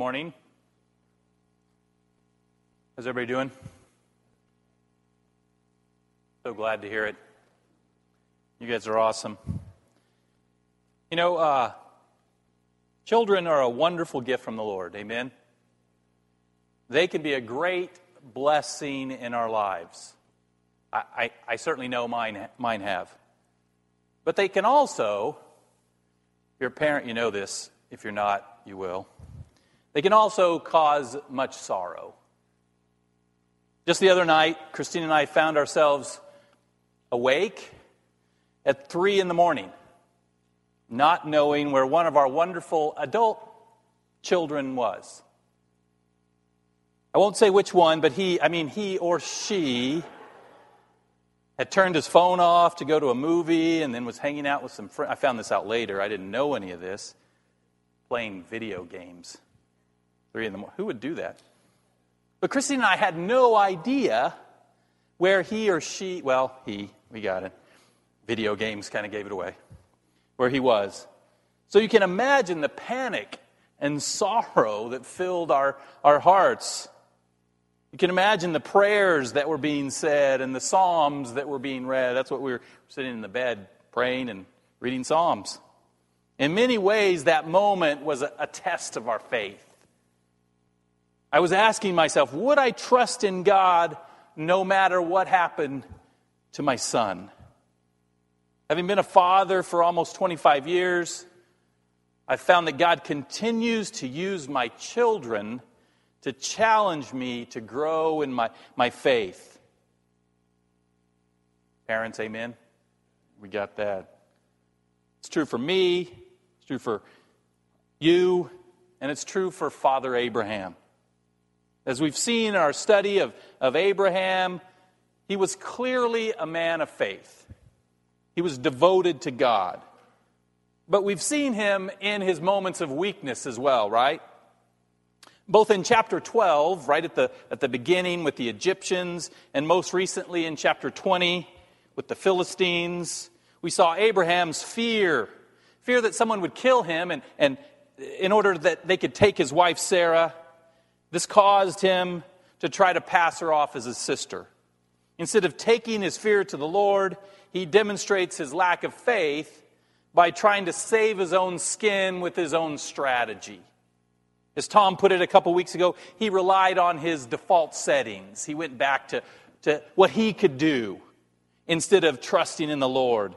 morning. How's everybody doing? So glad to hear it. You guys are awesome. You know, uh, children are a wonderful gift from the Lord. Amen. They can be a great blessing in our lives. I, I, I certainly know mine, mine have. But they can also, if you're a parent, you know this. If you're not, you will. They can also cause much sorrow. Just the other night, Christine and I found ourselves awake at 3 in the morning, not knowing where one of our wonderful adult children was. I won't say which one, but he, I mean, he or she had turned his phone off to go to a movie and then was hanging out with some friends. I found this out later. I didn't know any of this. Playing video games. Three in the morning. Who would do that? But Christine and I had no idea where he or she, well, he, we got it. Video games kind of gave it away. Where he was. So you can imagine the panic and sorrow that filled our, our hearts. You can imagine the prayers that were being said and the Psalms that were being read. That's what we were sitting in the bed praying and reading Psalms. In many ways, that moment was a, a test of our faith. I was asking myself, would I trust in God no matter what happened to my son? Having been a father for almost 25 years, I've found that God continues to use my children to challenge me to grow in my, my faith. Parents, amen? We got that. It's true for me, it's true for you, and it's true for Father Abraham. As we've seen in our study of, of Abraham, he was clearly a man of faith. He was devoted to God. But we've seen him in his moments of weakness as well, right? both in chapter 12, right at the, at the beginning with the Egyptians, and most recently in chapter 20 with the Philistines, we saw Abraham's fear fear that someone would kill him, and, and in order that they could take his wife Sarah. This caused him to try to pass her off as his sister. Instead of taking his fear to the Lord, he demonstrates his lack of faith by trying to save his own skin with his own strategy. As Tom put it a couple weeks ago, he relied on his default settings. He went back to, to what he could do instead of trusting in the Lord.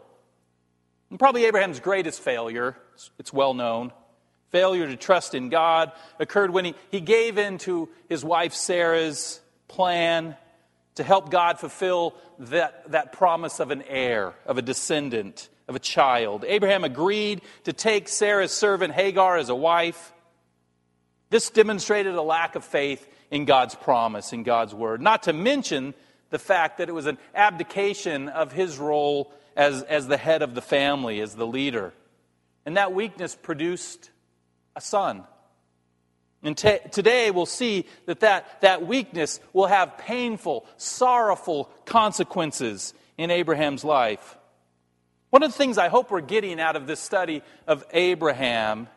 And probably Abraham's greatest failure, it's well known, failure to trust in God occurred when he, he gave in to his wife Sarah's plan to help God fulfill that, that promise of an heir, of a descendant, of a child. Abraham agreed to take Sarah's servant Hagar as a wife. This demonstrated a lack of faith in God's promise, in God's word. Not to mention the fact that it was an abdication of his role as, as the head of the family, as the leader. And that weakness produced a son. And t- today we'll see that, that that weakness will have painful, sorrowful consequences in Abraham's life. One of the things I hope we're getting out of this study of Abraham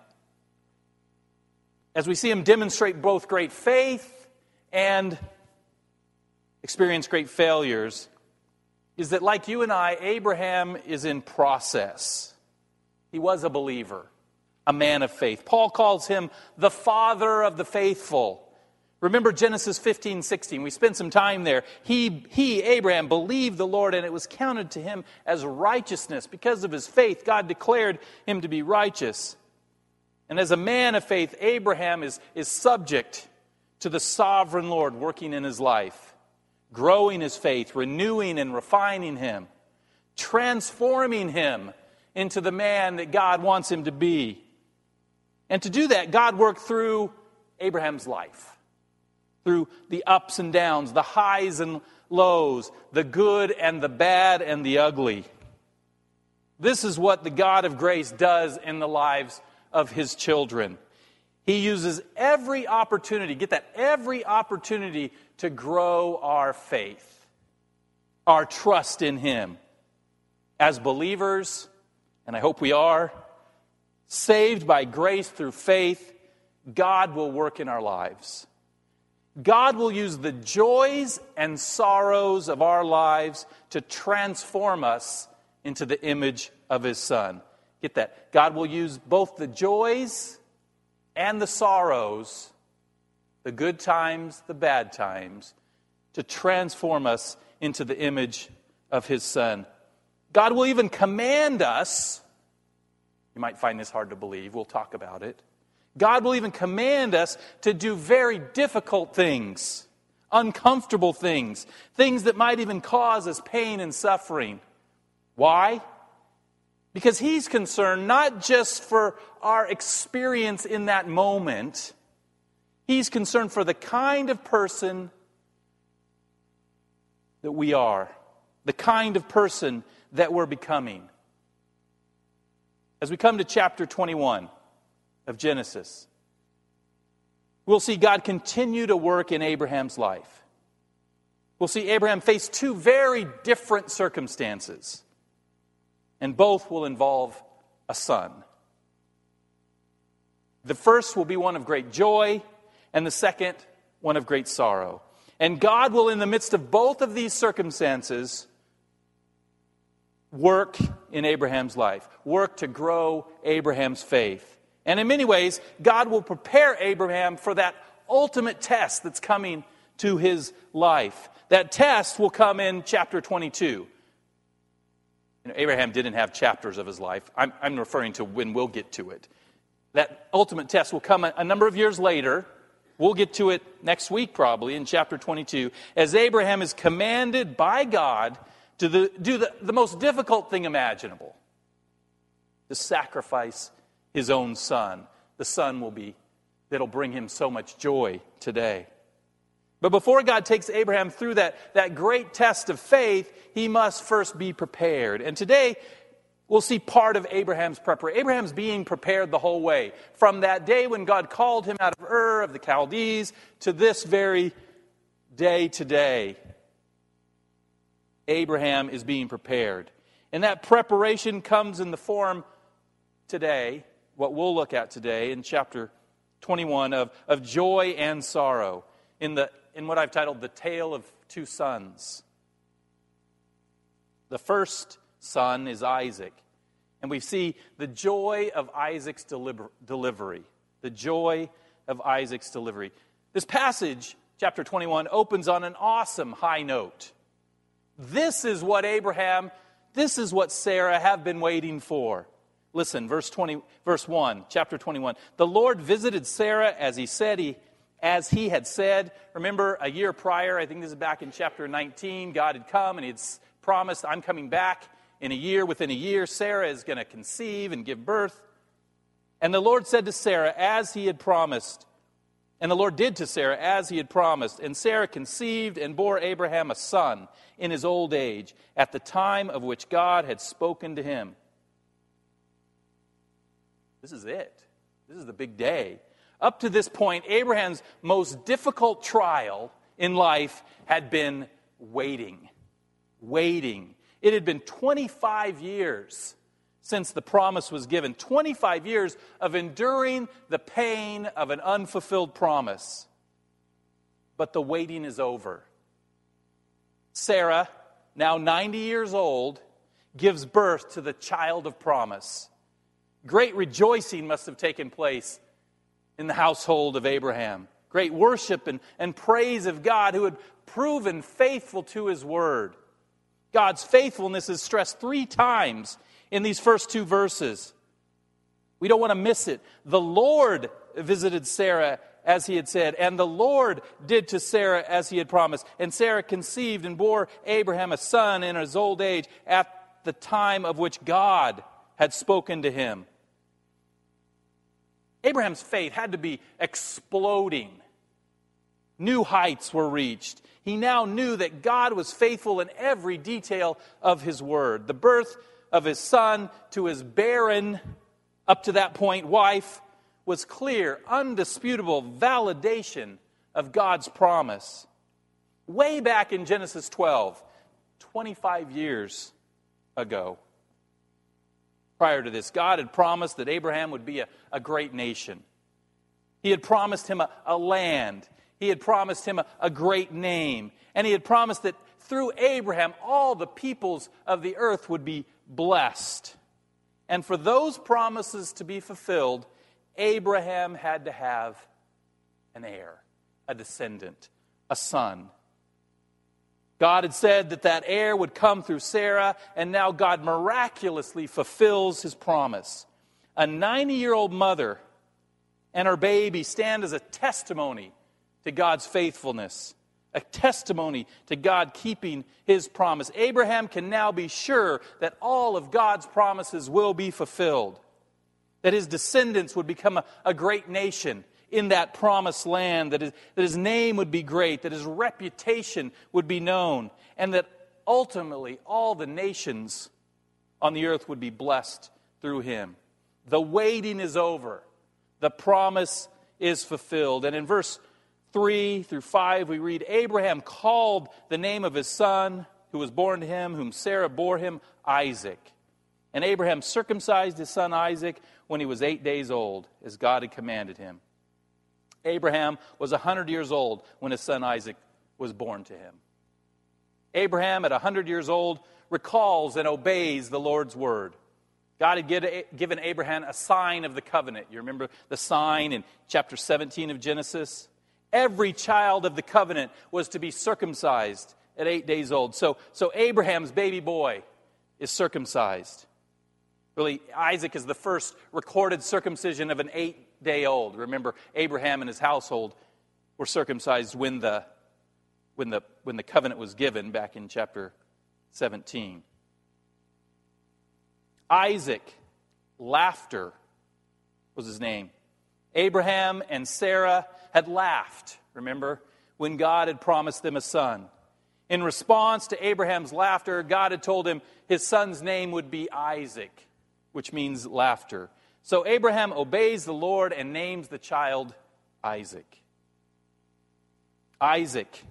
as we see him demonstrate both great faith and experience great failures, is that like you and I, Abraham is in process. He was a believer, a man of faith. Paul calls him the father of the faithful. Remember Genesis 15, 16. We spent some time there. He, he, Abraham, believed the Lord, and it was counted to him as righteousness. Because of his faith, God declared him to be righteous. And as a man of faith, Abraham is, is subject to the sovereign Lord working in his life, growing his faith, renewing and refining him, transforming him into the man that God wants him to be. And to do that, God worked through Abraham's life, through the ups and downs, the highs and lows, the good and the bad and the ugly. This is what the God of grace does in the lives of his children. He uses every opportunity, get that, every opportunity to grow our faith, our trust in him. As believers, and I hope we are, saved by grace through faith, God will work in our lives. God will use the joys and sorrows of our lives to transform us into the image of His Son. Get that? God will use both the joys and the sorrows, the good times, the bad times, to transform us into the image of His Son. God will even command us. You might find this hard to believe. We'll talk about it. God will even command us to do very difficult things, uncomfortable things, things that might even cause us pain and suffering. Why? Because He's concerned not just for our experience in that moment, He's concerned for the kind of person that we are, the kind of person that we're becoming. As we come to chapter 21, of Genesis, we'll see God continue to work in Abraham's life. We'll see Abraham face two very different circumstances, and both will involve a son. The first will be one of great joy, and the second, one of great sorrow. And God will, in the midst of both of these circumstances, work in Abraham's life, work to grow Abraham's faith. And in many ways, God will prepare Abraham for that ultimate test that's coming to his life. That test will come in chapter 22. You know, Abraham didn't have chapters of his life. I'm, I'm referring to when we'll get to it. That ultimate test will come a, a number of years later. We'll get to it next week, probably, in chapter 22, as Abraham is commanded by God to the, do the, the most difficult thing imaginable to sacrifice his own son. The son will be that'll bring him so much joy today. But before God takes Abraham through that, that great test of faith, he must first be prepared. And today, we'll see part of Abraham's preparation. Abraham's being prepared the whole way. From that day when God called him out of Ur of the Chaldees to this very day today, Abraham is being prepared. And that preparation comes in the form today what we'll look at today in chapter 21 of, of joy and sorrow in, the, in what I've titled The Tale of Two Sons. The first son is Isaac, and we see the joy of Isaac's deliver, delivery. The joy of Isaac's delivery. This passage, chapter 21, opens on an awesome high note. This is what Abraham, this is what Sarah have been waiting for. Listen, verse 20, verse 1, chapter 21. The Lord visited Sarah as he said he as he had said. Remember, a year prior, I think this is back in chapter 19, God had come and he had promised, I'm coming back in a year. Within a year, Sarah is going to conceive and give birth. And the Lord said to Sarah, as he had promised, and the Lord did to Sarah as he had promised. And Sarah conceived and bore Abraham a son in his old age, at the time of which God had spoken to him. This is it. This is the big day. Up to this point, Abraham's most difficult trial in life had been waiting. Waiting. It had been 25 years since the promise was given, 25 years of enduring the pain of an unfulfilled promise. But the waiting is over. Sarah, now 90 years old, gives birth to the child of promise. Great rejoicing must have taken place in the household of Abraham. Great worship and, and praise of God who had proven faithful to his word. God's faithfulness is stressed three times in these first two verses. We don't want to miss it. The Lord visited Sarah as he had said, and the Lord did to Sarah as he had promised. And Sarah conceived and bore Abraham a son in his old age at the time of which God had spoken to him. Abraham's faith had to be exploding. New heights were reached. He now knew that God was faithful in every detail of his word. The birth of his son to his barren, up to that point, wife was clear, undisputable validation of God's promise. Way back in Genesis 12, 25 years ago. Prior to this, God had promised that Abraham would be a, a great nation. He had promised him a, a land. He had promised him a, a great name. And he had promised that through Abraham, all the peoples of the earth would be blessed. And for those promises to be fulfilled, Abraham had to have an heir, a descendant, a son. God had said that that heir would come through Sarah, and now God miraculously fulfills his promise. A 90 year old mother and her baby stand as a testimony to God's faithfulness, a testimony to God keeping his promise. Abraham can now be sure that all of God's promises will be fulfilled, that his descendants would become a, a great nation in that promised land, that his, that his name would be great, that his reputation would be known, and that ultimately all the nations on the earth would be blessed through him. The waiting is over, the promise is fulfilled. And in verse 3 through 5, we read Abraham called the name of his son, who was born to him, whom Sarah bore him, Isaac. And Abraham circumcised his son Isaac when he was eight days old, as God had commanded him. Abraham was a 100 years old when his son Isaac was born to him. Abraham, at a 100 years old, recalls and obeys the Lord's word. God had given Abraham a sign of the covenant. You remember the sign in chapter 17 of Genesis? Every child of the covenant was to be circumcised at eight days old. So, so Abraham's baby boy is circumcised. Really, Isaac is the first recorded circumcision of an eight day old. Remember, Abraham and his household were circumcised when the, when the, when the covenant was given back in chapter 17. Isaac, laughter was his name. Abraham and Sarah had laughed, remember, when God had promised them a son. In response to Abraham's laughter, God had told him his son's name would be Isaac, which means laughter. So Abraham obeys the Lord and names the child Isaac. Isaac,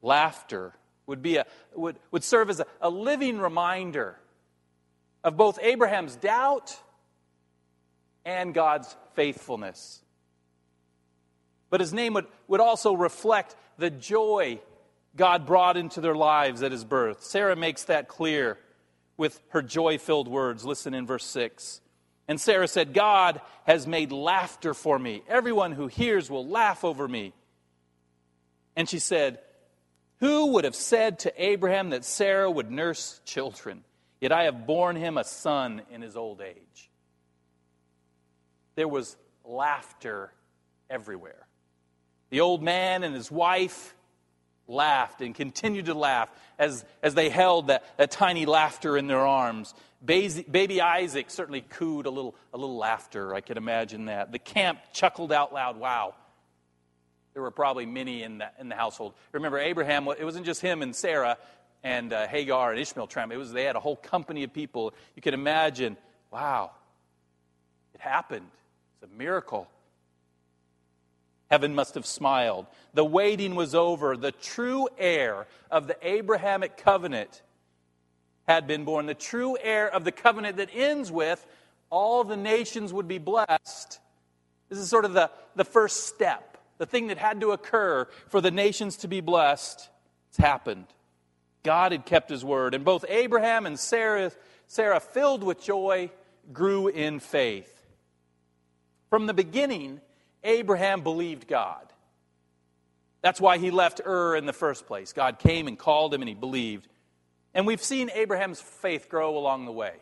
laughter, would, be a, would, would serve as a, a living reminder of both Abraham's doubt and God's faithfulness. But his name would, would also reflect the joy God brought into their lives at his birth. Sarah makes that clear with her joy filled words. Listen in verse 6. And Sarah said, God has made laughter for me. Everyone who hears will laugh over me. And she said, Who would have said to Abraham that Sarah would nurse children? Yet I have borne him a son in his old age. There was laughter everywhere. The old man and his wife laughed and continued to laugh as, as they held that, that tiny laughter in their arms. Baby, baby Isaac certainly cooed a little, a little laughter. I can imagine that. The camp chuckled out loud. Wow. There were probably many in the, in the household. Remember, Abraham, it wasn't just him and Sarah and uh, Hagar and Ishmael. It was, they had a whole company of people. You can imagine, wow, it happened. It's a miracle. Heaven must have smiled. The waiting was over. The true heir of the Abrahamic covenant had been born. The true heir of the covenant that ends with all the nations would be blessed. This is sort of the, the first step, the thing that had to occur for the nations to be blessed. It's happened. God had kept his word. And both Abraham and Sarah, Sarah filled with joy, grew in faith. From the beginning, Abraham believed God. That's why he left Ur in the first place. God came and called him and he believed. And we've seen Abraham's faith grow along the way.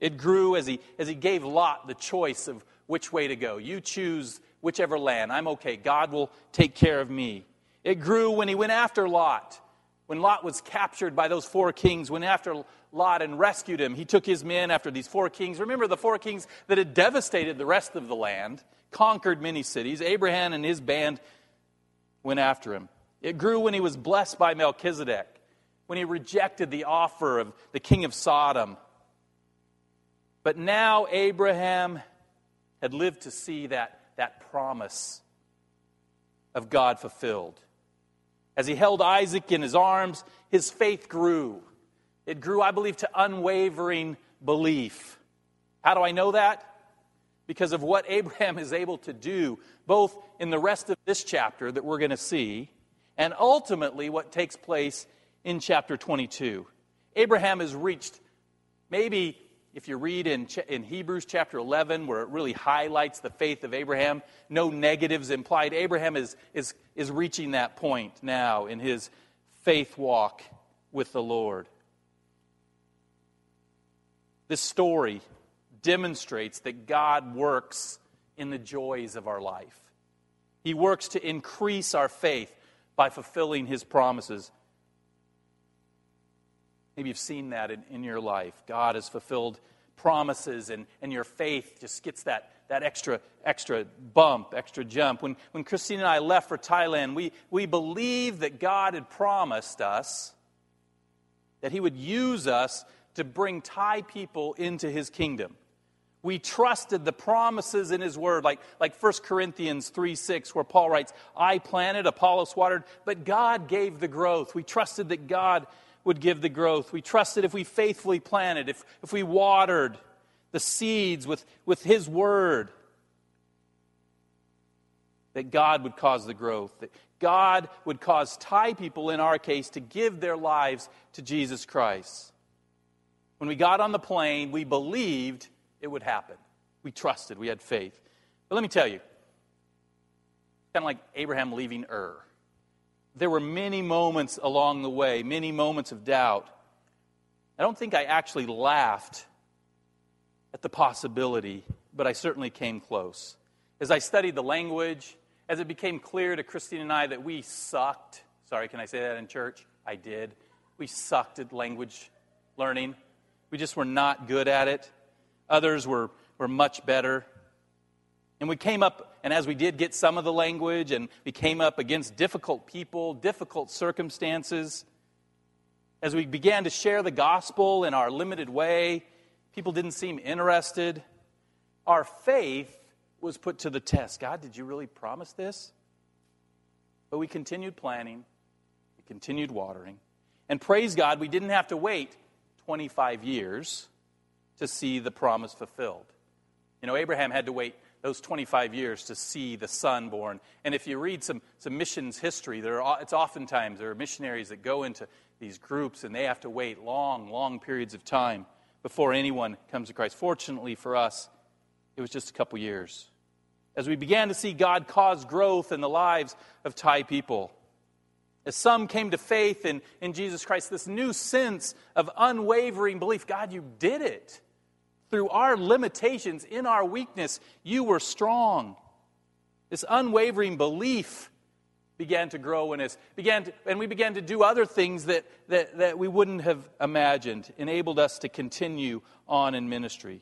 It grew as he, as he gave Lot the choice of which way to go. You choose whichever land. I'm okay. God will take care of me. It grew when he went after Lot. When Lot was captured by those four kings, went after Lot and rescued him. He took his men after these four kings. Remember the four kings that had devastated the rest of the land conquered many cities. Abraham and his band went after him. It grew when he was blessed by Melchizedek, when he rejected the offer of the king of Sodom. But now Abraham had lived to see that, that promise of God fulfilled. As he held Isaac in his arms, his faith grew. It grew, I believe, to unwavering belief. How do I know that? Because of what Abraham is able to do, both in the rest of this chapter that we're going to see, and ultimately what takes place in chapter 22. Abraham has reached maybe if you read in, in Hebrews chapter 11, where it really highlights the faith of Abraham, no negatives implied. Abraham is, is, is reaching that point now in his faith walk with the Lord. This story demonstrates that God works in the joys of our life. He works to increase our faith by fulfilling his promises. Maybe you've seen that in, in your life. God has fulfilled promises, and, and your faith just gets that, that extra, extra bump, extra jump. When, when Christine and I left for Thailand, we, we believed that God had promised us that He would use us to bring Thai people into His kingdom. We trusted the promises in His Word, like, like 1 Corinthians 3 6, where Paul writes, I planted, Apollos watered, but God gave the growth. We trusted that God would give the growth. We trusted if we faithfully planted, if, if we watered the seeds with, with His Word, that God would cause the growth, that God would cause Thai people, in our case, to give their lives to Jesus Christ. When we got on the plane, we believed it would happen. We trusted, we had faith. But let me tell you, kind of like Abraham leaving Ur there were many moments along the way, many moments of doubt. I don't think I actually laughed at the possibility, but I certainly came close. As I studied the language, as it became clear to Christine and I that we sucked, sorry, can I say that in church? I did. We sucked at language learning. We just were not good at it. Others were, were much better. And we came up, and as we did get some of the language, and we came up against difficult people, difficult circumstances, as we began to share the gospel in our limited way, people didn't seem interested. Our faith was put to the test. God, did you really promise this? But we continued planning, we continued watering. And praise God, we didn't have to wait 25 years to see the promise fulfilled. You know, Abraham had to wait those 25 years to see the son born. And if you read some, some missions history, there are, it's oftentimes there are missionaries that go into these groups and they have to wait long, long periods of time before anyone comes to Christ. Fortunately for us, it was just a couple years. As we began to see God cause growth in the lives of Thai people, as some came to faith in, in Jesus Christ, this new sense of unwavering belief God, you did it through our limitations, in our weakness, you were strong. This unwavering belief began to grow in us. Began to, and we began to do other things that, that, that we wouldn't have imagined, enabled us to continue on in ministry.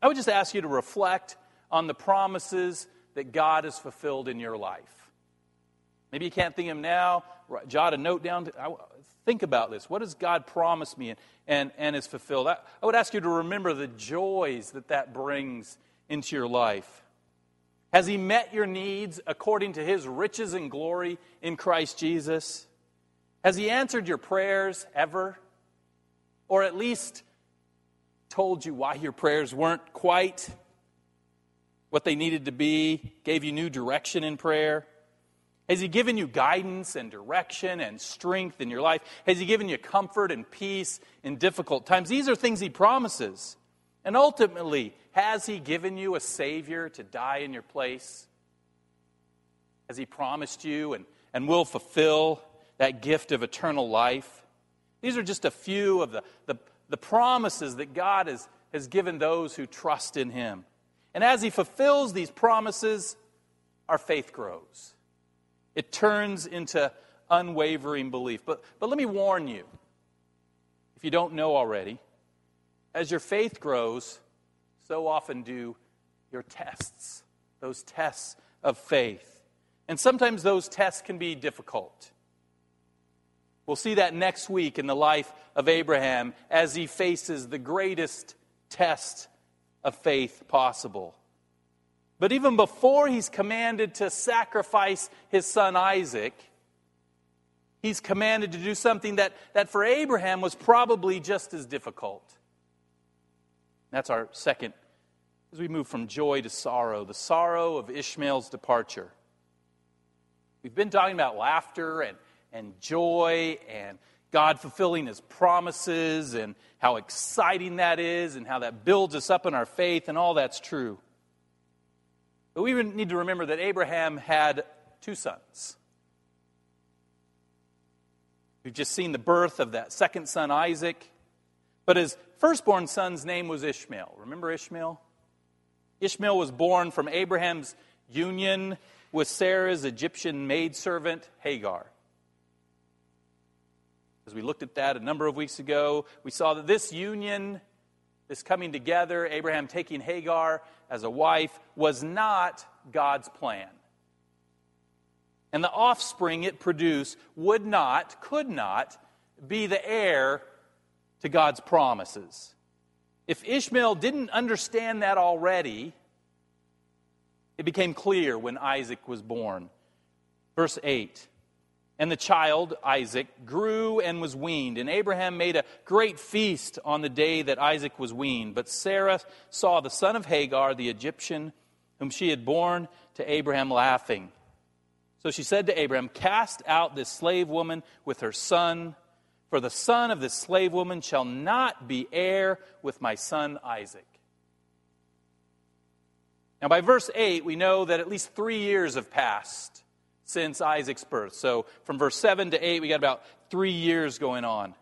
I would just ask you to reflect on the promises that God has fulfilled in your life. Maybe you can't think of them now. Jot a note down. Think about this. What has God promised me and, and, and is fulfilled? I, I would ask you to remember the joys that that brings into your life. Has He met your needs according to His riches and glory in Christ Jesus? Has He answered your prayers ever? Or at least told you why your prayers weren't quite what they needed to be, gave you new direction in prayer? Has He given you guidance and direction and strength in your life? Has He given you comfort and peace in difficult times? These are things He promises. And ultimately, has He given you a Savior to die in your place? Has He promised you and, and will fulfill that gift of eternal life? These are just a few of the, the, the promises that God has, has given those who trust in Him. And as He fulfills these promises, our faith grows. It turns into unwavering belief. But, but let me warn you if you don't know already, as your faith grows, so often do your tests, those tests of faith. And sometimes those tests can be difficult. We'll see that next week in the life of Abraham as he faces the greatest test of faith possible. But even before he's commanded to sacrifice his son Isaac, he's commanded to do something that, that for Abraham was probably just as difficult. That's our second as we move from joy to sorrow, the sorrow of Ishmael's departure. We've been talking about laughter and, and joy and God fulfilling his promises and how exciting that is and how that builds us up in our faith, and all that's true. But we need to remember that Abraham had two sons. We've just seen the birth of that second son, Isaac. But his firstborn son's name was Ishmael. Remember Ishmael? Ishmael was born from Abraham's union with Sarah's Egyptian maidservant, Hagar. As we looked at that a number of weeks ago, we saw that this union, this coming together, Abraham taking Hagar as a wife, was not God's plan. And the offspring it produced would not, could not, be the heir to God's promises. If Ishmael didn't understand that already, it became clear when Isaac was born. Verse 8 And the child, Isaac, grew and was weaned, and Abraham made a great feast on the day that Isaac was weaned. But Sarah saw the son of Hagar, the Egyptian, whom she had borne to Abraham, laughing. So she said to Abraham, Cast out this slave woman with her son for the son of this slave woman shall not be heir with my son Isaac. Now, by verse 8, we know that at least three years have passed since Isaac's birth. So, from verse 7 to 8, we got about three years going on.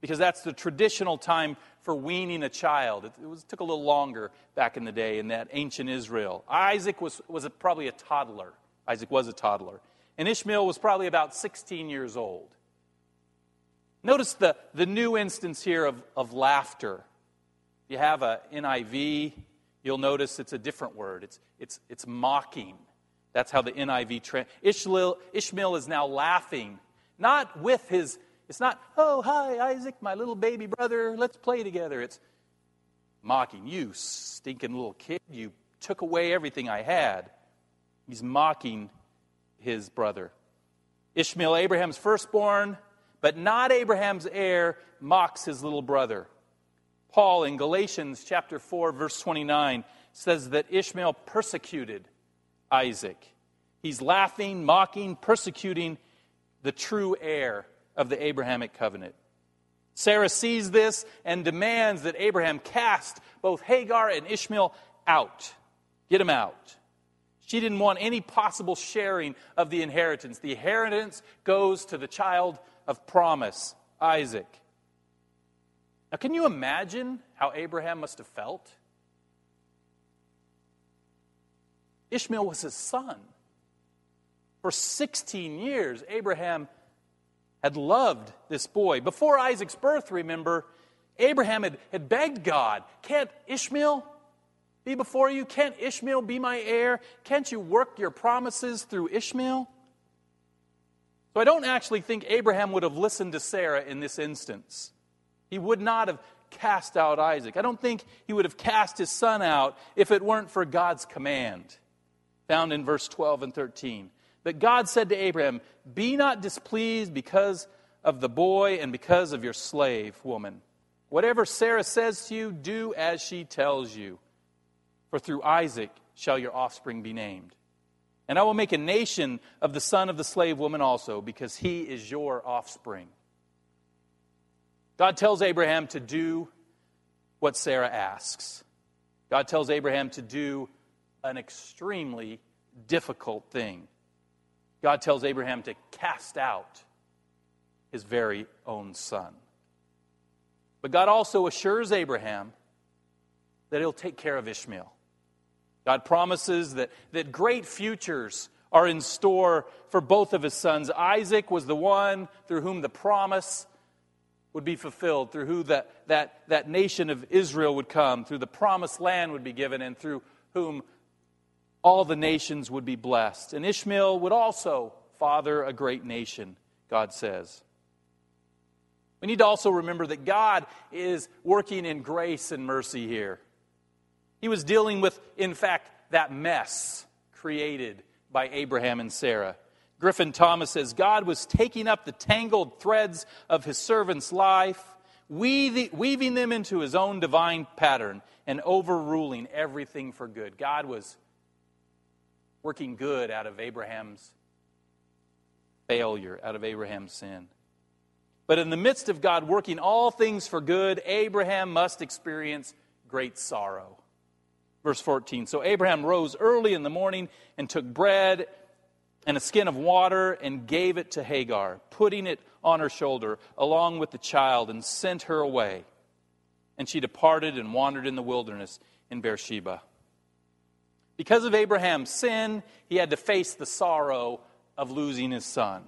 Because that's the traditional time for weaning a child. It, was, took a little longer back in the day in that ancient Israel. Isaac was, was a, probably a toddler. Isaac was a toddler. And Ishmael was probably about 16 years old. Notice the, the new instance here of, of laughter. If you have a NIV, you'll notice it's a different word. It's, it's, it's mocking. That's how the NIV. Tra- Ishmael, Ishmael is now laughing, not with his, it's not, oh, hi, Isaac, my little baby brother, let's play together. It's mocking. You stinking little kid, you took away everything I had. He's mocking his brother. Ishmael, Abraham's firstborn, but not Abraham's heir, mocks his little brother. Paul in Galatians chapter 4 verse 29 says that Ishmael persecuted Isaac. He's laughing, mocking, persecuting the true heir of the Abrahamic covenant. Sarah sees this and demands that Abraham cast both Hagar and Ishmael out. Get him out. She didn't want any possible sharing of the inheritance. The inheritance goes to the child of promise, Isaac. Now, can you imagine how Abraham must have felt? Ishmael was his son. For 16 years, Abraham had loved this boy. Before Isaac's birth, remember, Abraham had, had begged God, Can't Ishmael be before you? Can't Ishmael be my heir? Can't you work your promises through Ishmael? So I don't actually think Abraham would have listened to Sarah in this instance. He would not have cast out Isaac. I don't think he would have cast his son out if it weren't for God's command, found in verse 12 and 13. That God said to Abraham, Be not displeased because of the boy and because of your slave woman. Whatever Sarah says to you, do as she tells you. For through Isaac shall your offspring be named. And I will make a nation of the son of the slave woman also, because he is your offspring. God tells Abraham to do what Sarah asks. God tells Abraham to do an extremely difficult thing. God tells Abraham to cast out his very own son. But God also assures Abraham that he'll take care of Ishmael. God promises that, that great futures are in store for both of his sons. Isaac was the one through whom the promise would be fulfilled, through who that, that, that nation of Israel would come, through the promised land would be given, and through whom all the nations would be blessed. And Ishmael would also father a great nation, God says. We need to also remember that God is working in grace and mercy here. He was dealing with, in fact, that mess created by Abraham and Sarah. Griffith Thomas says God was taking up the tangled threads of his servant's life weaving them into his own divine pattern and overruling everything for good. God was working good out of Abraham's failure, out of Abraham's sin. But in the midst of God working all things for good, Abraham must experience great sorrow. Verse 14 So Abraham rose early in the morning and took bread and a skin of water and gave it to Hagar, putting it on her shoulder along with the child, and sent her away. And she departed and wandered in the wilderness in Beersheba. Because of Abraham's sin, he had to face the sorrow of losing his son.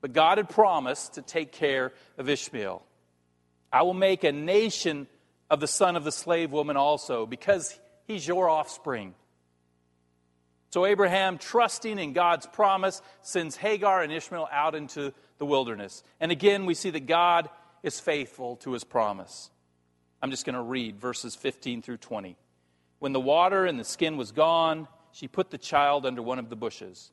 But God had promised to take care of Ishmael. I will make a nation of the son of the slave woman also, because he's your offspring. So Abraham, trusting in God's promise, sends Hagar and Ishmael out into the wilderness. And again, we see that God is faithful to his promise. I'm just going to read verses 15 through 20. When the water and the skin was gone, she put the child under one of the bushes.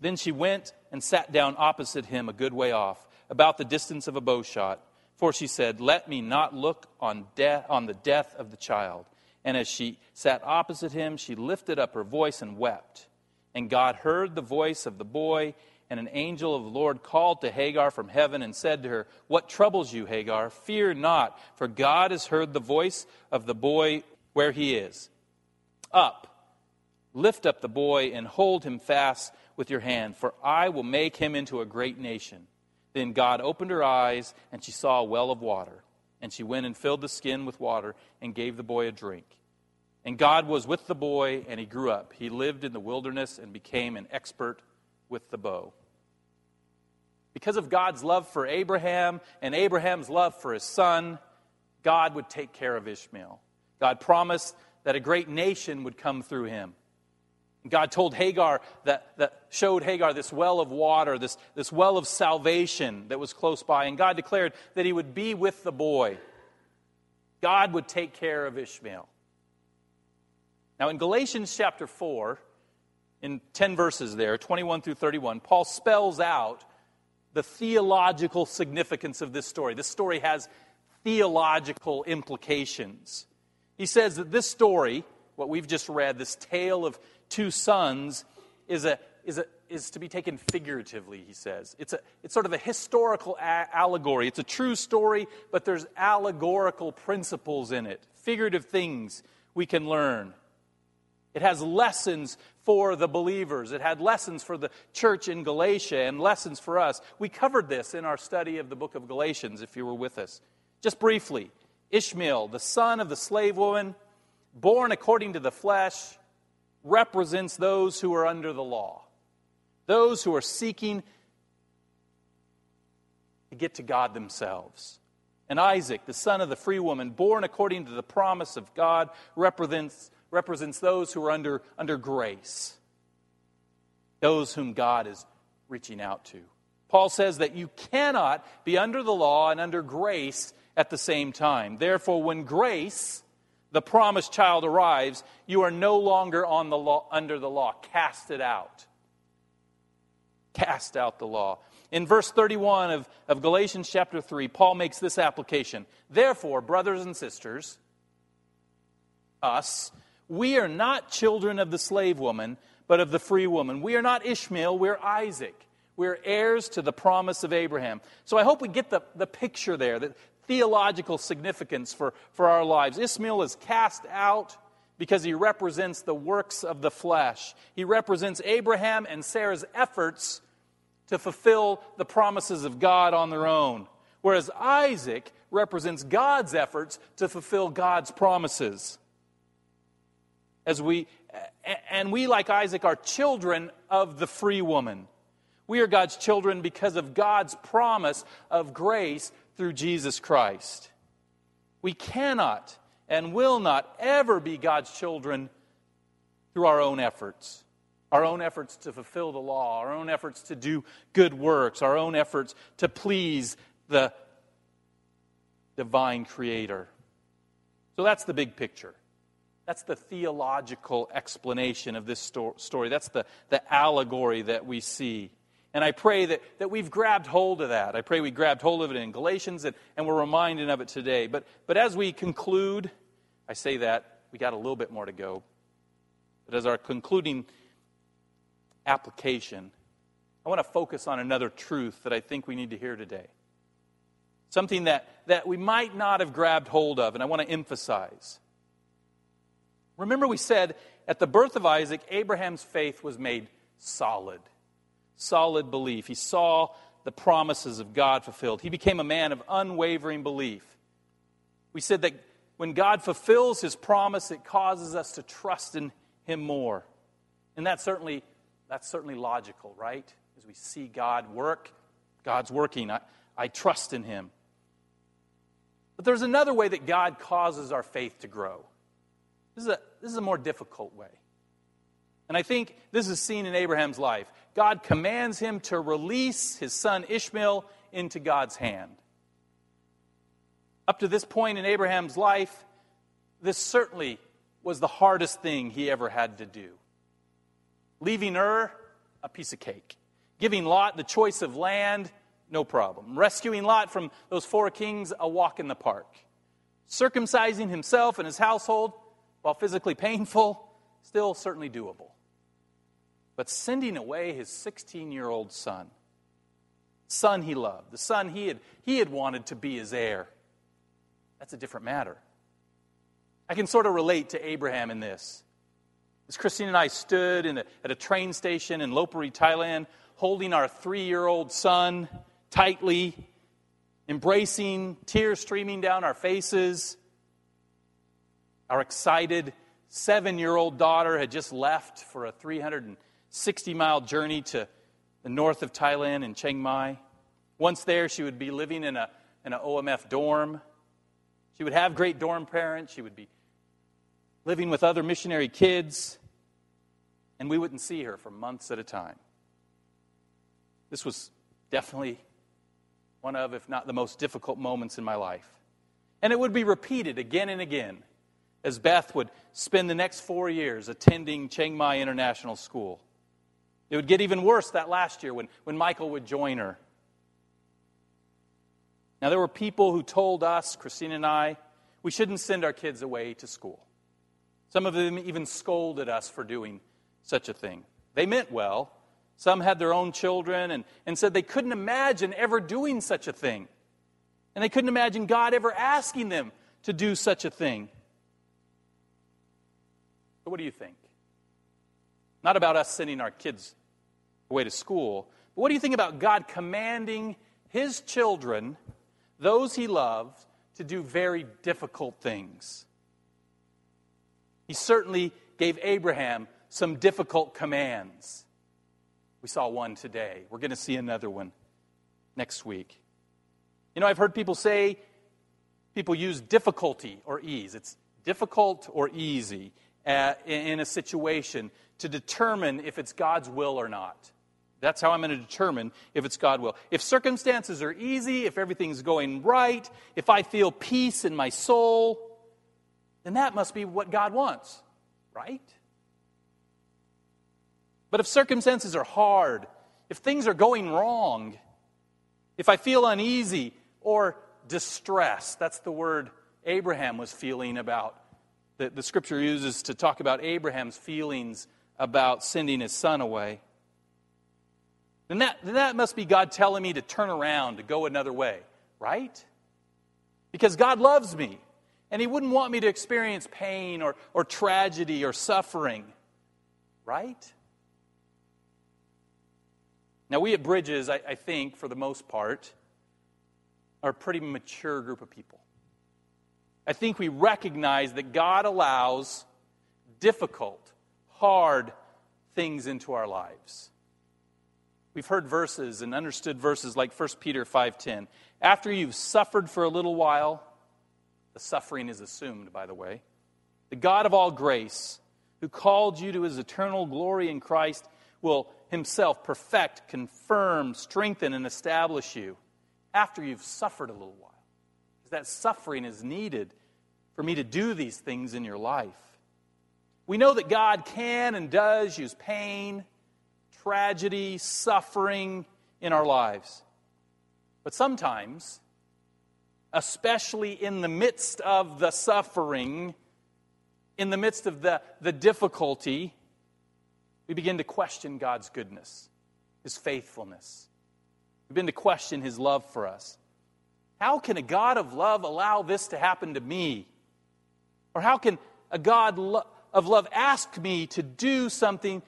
Then she went and sat down opposite him a good way off, about the distance of a bow shot. For she said, Let me not look on, de- on the death of the child. And as she sat opposite him, she lifted up her voice and wept. And God heard the voice of the boy, and an angel of the Lord called to Hagar from heaven and said to her, What troubles you, Hagar? Fear not, for God has heard the voice of the boy where he is. Up, lift up the boy, and hold him fast with your hand, for I will make him into a great nation. Then God opened her eyes, and she saw a well of water. And she went and filled the skin with water and gave the boy a drink. And God was with the boy, and he grew up. He lived in the wilderness and became an expert with the bow. Because of God's love for Abraham and Abraham's love for his son, God would take care of Ishmael. God promised that a great nation would come through him. God told Hagar that, that showed Hagar this well of water, this, this well of salvation that was close by. And God declared that he would be with the boy. God would take care of Ishmael. Now, in Galatians chapter 4, in 10 verses there, 21 through 31, Paul spells out the theological significance of this story. This story has theological implications. He says that this story, what we've just read, this tale of two sons is, a, is, a, is to be taken figuratively, he says. It's, a, it's sort of a historical a- allegory. It's a true story, but there's allegorical principles in it, figurative things we can learn. It has lessons for the believers. It had lessons for the church in Galatia and lessons for us. We covered this in our study of the book of Galatians, if you were with us. Just briefly Ishmael, the son of the slave woman, born according to the flesh, represents those who are under the law, those who are seeking to get to God themselves. And Isaac, the son of the free woman, born according to the promise of God, represents, represents those who are under, under grace, those whom God is reaching out to. Paul says that you cannot be under the law and under grace at the same time. Therefore, when grace, the promised child arrives, you are no longer on the law, under the law. Cast it out. Cast out the law. In verse 31 of, of Galatians chapter 3, Paul makes this application. Therefore, brothers and sisters, us, we are not children of the slave woman, but of the free woman. We are not Ishmael, we're Isaac. We're heirs to the promise of Abraham. So I hope we get the, the picture there that theological significance for, for our lives. Ishmael is cast out because he represents the works of the flesh. He represents Abraham and Sarah's efforts to fulfill the promises of God on their own, whereas Isaac represents God's efforts to fulfill God's promises. As we and we like Isaac are children of the free woman. We are God's children because of God's promise of grace through Jesus Christ. We cannot and will not ever be God's children through our own efforts. Our own efforts to fulfill the law, our own efforts to do good works, our own efforts to please the divine creator. So that's the big picture. That's the theological explanation of this story. That's the, the allegory that we see. And I pray that, that we've grabbed hold of that. I pray we grabbed hold of it in Galatians and, and we're reminded of it today. But, but as we conclude, I say that, we got a little bit more to go. But as our concluding application, I want to focus on another truth that I think we need to hear today. Something that, that we might not have grabbed hold of, and I want to emphasize. Remember, we said at the birth of Isaac, Abraham's faith was made solid solid belief. He saw the promises of God fulfilled. He became a man of unwavering belief. We said that when God fulfills his promise, it causes us to trust in him more. And that's certainly, that's certainly logical, right? As we see God work, God's working. I, I trust in him. But there's another way that God causes our faith to grow. This is a, this is a more difficult way. And I think this is seen in Abraham's life. God commands him to release his son Ishmael into God's hand. Up to this point in Abraham's life, this certainly was the hardest thing he ever had to do. Leaving Ur, a piece of cake. Giving Lot the choice of land, no problem. Rescuing Lot from those four kings, a walk in the park. Circumcising himself and his household, while physically painful, still certainly doable but sending away his 16 year old son. Son he loved, the son he had, he had wanted to be his heir. That's a different matter. I can sort of relate to Abraham in this. As Christine and I stood a, at a train station in Lopburi, Thailand, holding our three year old son tightly, embracing, tears streaming down our faces. Our excited seven year old daughter had just left for a 300 60 mile journey to the north of Thailand in Chiang Mai. Once there, she would be living in, a, in an OMF dorm. She would have great dorm parents. She would be living with other missionary kids. And we wouldn't see her for months at a time. This was definitely one of, if not the most difficult moments in my life. And it would be repeated again and again as Beth would spend the next four years attending Chiang Mai International School. It would get even worse that last year when, when Michael would join her. Now, there were people who told us, Christine and I, we shouldn't send our kids away to school. Some of them even scolded us for doing such a thing. They meant well. Some had their own children and, and said they couldn't imagine ever doing such a thing. And they couldn't imagine God ever asking them to do such a thing. But what do you think? Not about us sending our kids away to school. But what do you think about God commanding his children, those he loves, to do very difficult things? He certainly gave Abraham some difficult commands. We saw one today. We're going to see another one next week. You know, I've heard people say, people use difficulty or ease. It's difficult or easy uh, in a situation to determine if it's God's will or not. That's how I'm going to determine if it's God will. If circumstances are easy, if everything's going right, if I feel peace in my soul, then that must be what God wants, right? But if circumstances are hard, if things are going wrong, if I feel uneasy or distressed, that's the word Abraham was feeling about, that the scripture uses to talk about Abraham's feelings about sending his son away, then that, then that must be God telling me to turn around, to go another way, right? Because God loves me, and He wouldn't want me to experience pain or, or tragedy or suffering, right? Now, we at Bridges, I, I think, for the most part, are a pretty mature group of people. I think we recognize that God allows difficult, hard things into our lives. We've heard verses and understood verses like 1 Peter 5:10. After you've suffered for a little while, the suffering is assumed, by the way. The God of all grace, who called you to his eternal glory in Christ, will himself perfect, confirm, strengthen, and establish you after you've suffered a little while. Because that suffering is needed for me to do these things in your life. We know that God can and does use pain, tragedy, suffering in our lives. But sometimes, especially in the midst of the suffering, in the midst of the, the difficulty, we begin to question God's goodness, His faithfulness. We begin to question His love for us. How can a God of love allow this to happen to me? Or how can a God of love ask me to do something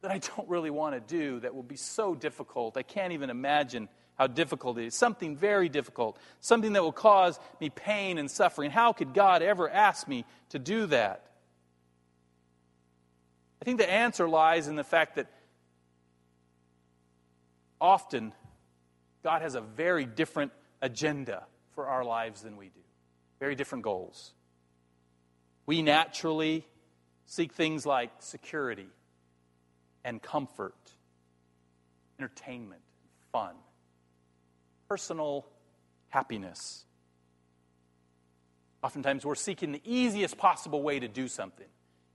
that I don't really want to do that will be so difficult? I can't even imagine how difficult it is. Something very difficult, something that will cause me pain and suffering. How could God ever ask me to do that? I think the answer lies in the fact that often God has a very different agenda for our lives than we do, very different goals. We naturally seek things like security and comfort, entertainment, fun, personal happiness. Oftentimes, we're seeking the easiest possible way to do something.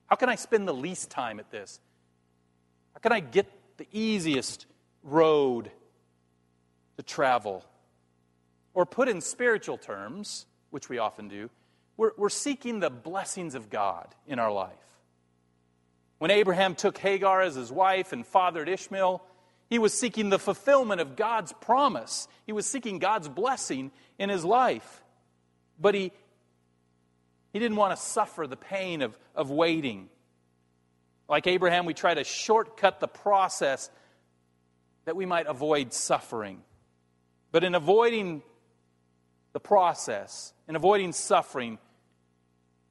How can I spend the least time at this? How can I get the easiest road to travel? Or put in spiritual terms, which we often do, we're, we're seeking the blessings of God in our life. When Abraham took Hagar as his wife and fathered Ishmael, he was seeking the fulfillment of God's promise. He was seeking God's blessing in his life. But he, he didn't want to suffer the pain of, of waiting. Like Abraham, we try to shortcut the process that we might avoid suffering. But in avoiding the process, in avoiding suffering,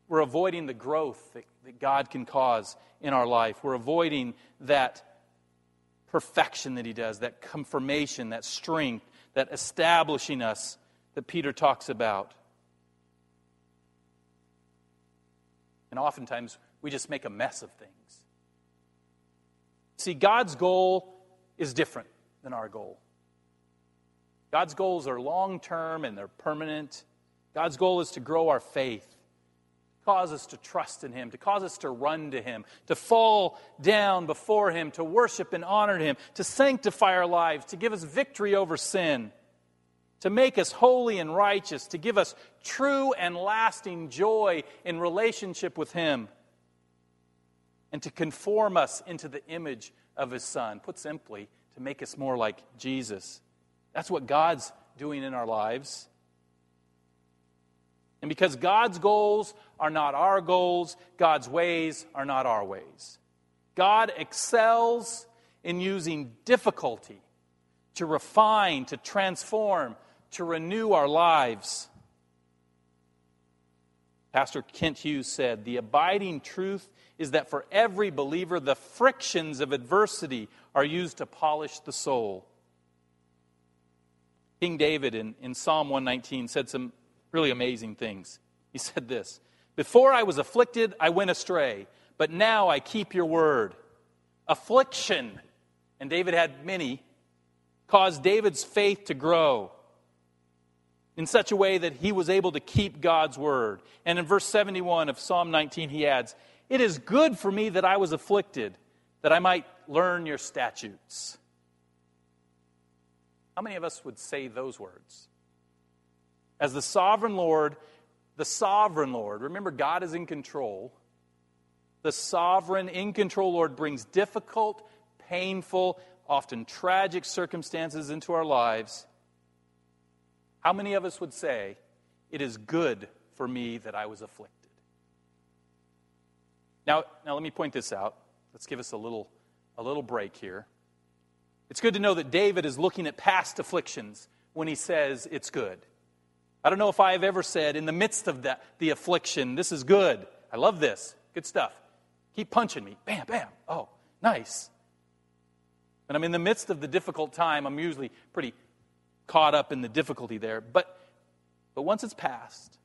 we're avoiding the growth that, that God can cause in our life. We're avoiding that perfection that He does, that confirmation, that strength, that establishing us that Peter talks about. And oftentimes, we just make a mess of things. See, God's goal is different than our goal. God's goals are long term and they're permanent. God's goal is to grow our faith, cause us to trust in Him, to cause us to run to Him, to fall down before Him, to worship and honor Him, to sanctify our lives, to give us victory over sin to make us holy and righteous, to give us true and lasting joy in relationship with Him, and to conform us into the image of His Son. Put simply, to make us more like Jesus. That's what God's doing in our lives. And because God's goals are not our goals, God's ways are not our ways. God excels in using difficulty to refine, to transform, to renew our lives. Pastor Kent Hughes said, The abiding truth is that for every believer, the frictions of adversity are used to polish the soul. King David in, in Psalm 119 said some really amazing things. He said this Before I was afflicted, I went astray, but now I keep your word. Affliction, and David had many, caused David's faith to grow in such a way that he was able to keep God's word. And in verse 71 of Psalm 19, he adds, It is good for me that I was afflicted, that I might learn your statutes. How many of us would say those words? As the sovereign Lord, the sovereign Lord, remember God is in control. The sovereign, in control Lord brings difficult, painful, often tragic circumstances into our lives how many of us would say, It is good for me that I was afflicted? Now, now let me point this out. Let's give us a little, a little break here. It's good to know that David is looking at past afflictions when he says it's good. I don't know if I have ever said, in the midst of that, the affliction, this is good. I love this. Good stuff. Keep punching me. Bam, bam. Oh, nice. And I'm in the midst of the difficult time. I'm usually pretty caught up in the difficulty there. But, but once it's passed,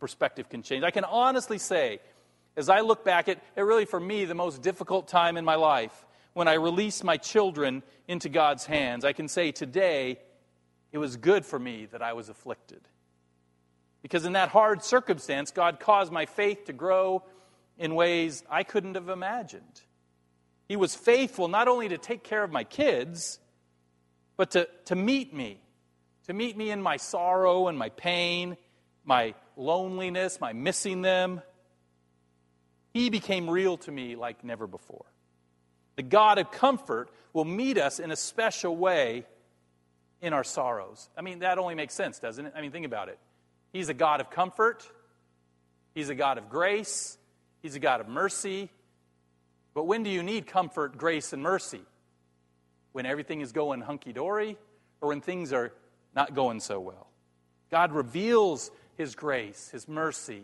perspective can change. I can honestly say, as I look back at it, really for me, the most difficult time in my life, when I release my children into God's hands, I can say today, it was good for me that I was afflicted. Because in that hard circumstance, God caused my faith to grow in ways I couldn't have imagined. He was faithful not only to take care of my kids, but to, to meet me, to meet me in my sorrow and my pain, my loneliness, my missing them. He became real to me like never before. The God of comfort will meet us in a special way in our sorrows. I mean, that only makes sense, doesn't it? I mean, think about it. He's a God of comfort, He's a God of grace, He's a God of mercy, but when do you need comfort, grace, and mercy? When everything is going hunky dory or when things are not going so well? God reveals His grace, His mercy,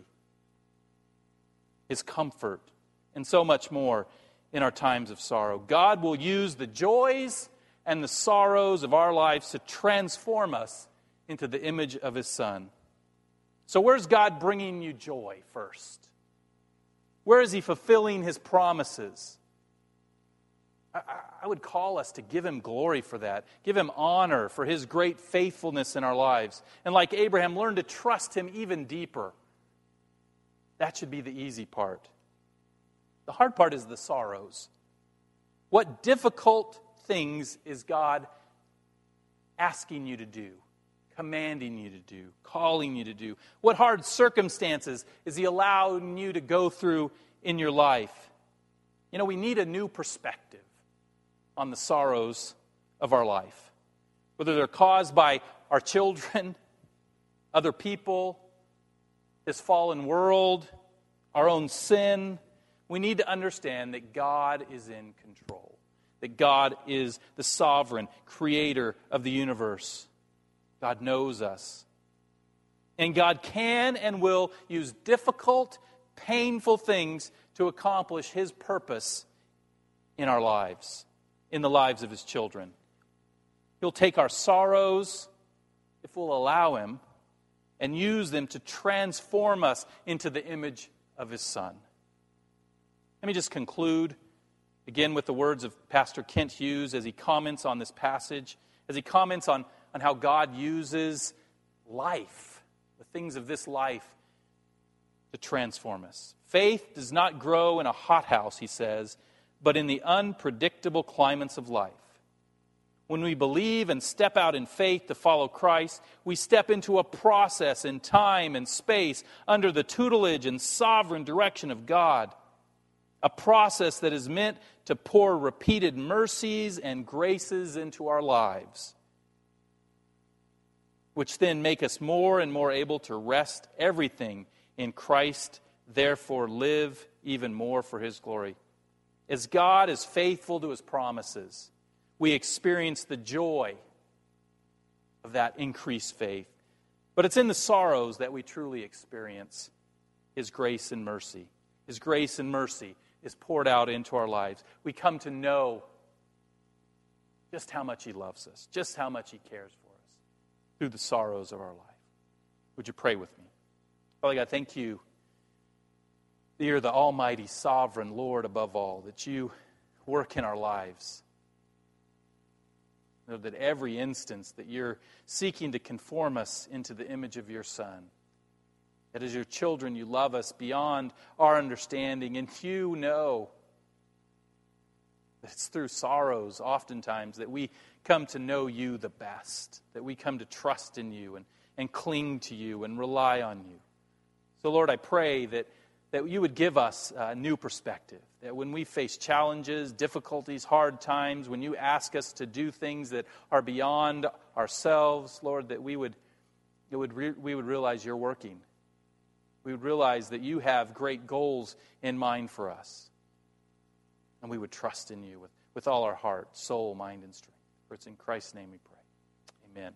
His comfort, and so much more in our times of sorrow. God will use the joys and the sorrows of our lives to transform us into the image of His Son. So, where's God bringing you joy first? Where is he fulfilling his promises? I, would call us to give him glory for that, give him honor for his great faithfulness in our lives. And like Abraham, learn to trust him even deeper. That should be the easy part. The hard part is the sorrows. What difficult things is God asking you to do? commanding you to do, calling you to do? What hard circumstances is He allowing you to go through in your life? You know, we need a new perspective on the sorrows of our life, whether they're caused by our children, other people, this fallen world, our own sin. We need to understand that God is in control, that God is the sovereign creator of the universe. God knows us. And God can and will use difficult, painful things to accomplish His purpose in our lives, in the lives of His children. He'll take our sorrows, if we'll allow Him, and use them to transform us into the image of His Son. Let me just conclude again with the words of Pastor Kent Hughes as he comments on this passage, as he comments on on how God uses life, the things of this life, to transform us. Faith does not grow in a hothouse, he says, but in the unpredictable climates of life. When we believe and step out in faith to follow Christ, we step into a process in time and space under the tutelage and sovereign direction of God. A process that is meant to pour repeated mercies and graces into our lives which then make us more and more able to rest everything in Christ, therefore live even more for his glory. As God is faithful to his promises, we experience the joy of that increased faith. But it's in the sorrows that we truly experience his grace and mercy. His grace and mercy is poured out into our lives. We come to know just how much he loves us, just how much he cares for us through the sorrows of our life. Would you pray with me? Father God, thank you you're the Almighty, Sovereign Lord above all, that you work in our lives. That every instance that you're seeking to conform us into the image of your Son. That as your children, you love us beyond our understanding, and you know that it's through sorrows, oftentimes, that we come to know you the best, that we come to trust in you and, and cling to you and rely on you. So, Lord, I pray that, that you would give us a new perspective, that when we face challenges, difficulties, hard times, when you ask us to do things that are beyond ourselves, Lord, that we would, it would re- we would realize you're working. We would realize that you have great goals in mind for us. And we would trust in you with, with all our heart, soul, mind, and strength. For it's in Christ's name we pray. Amen.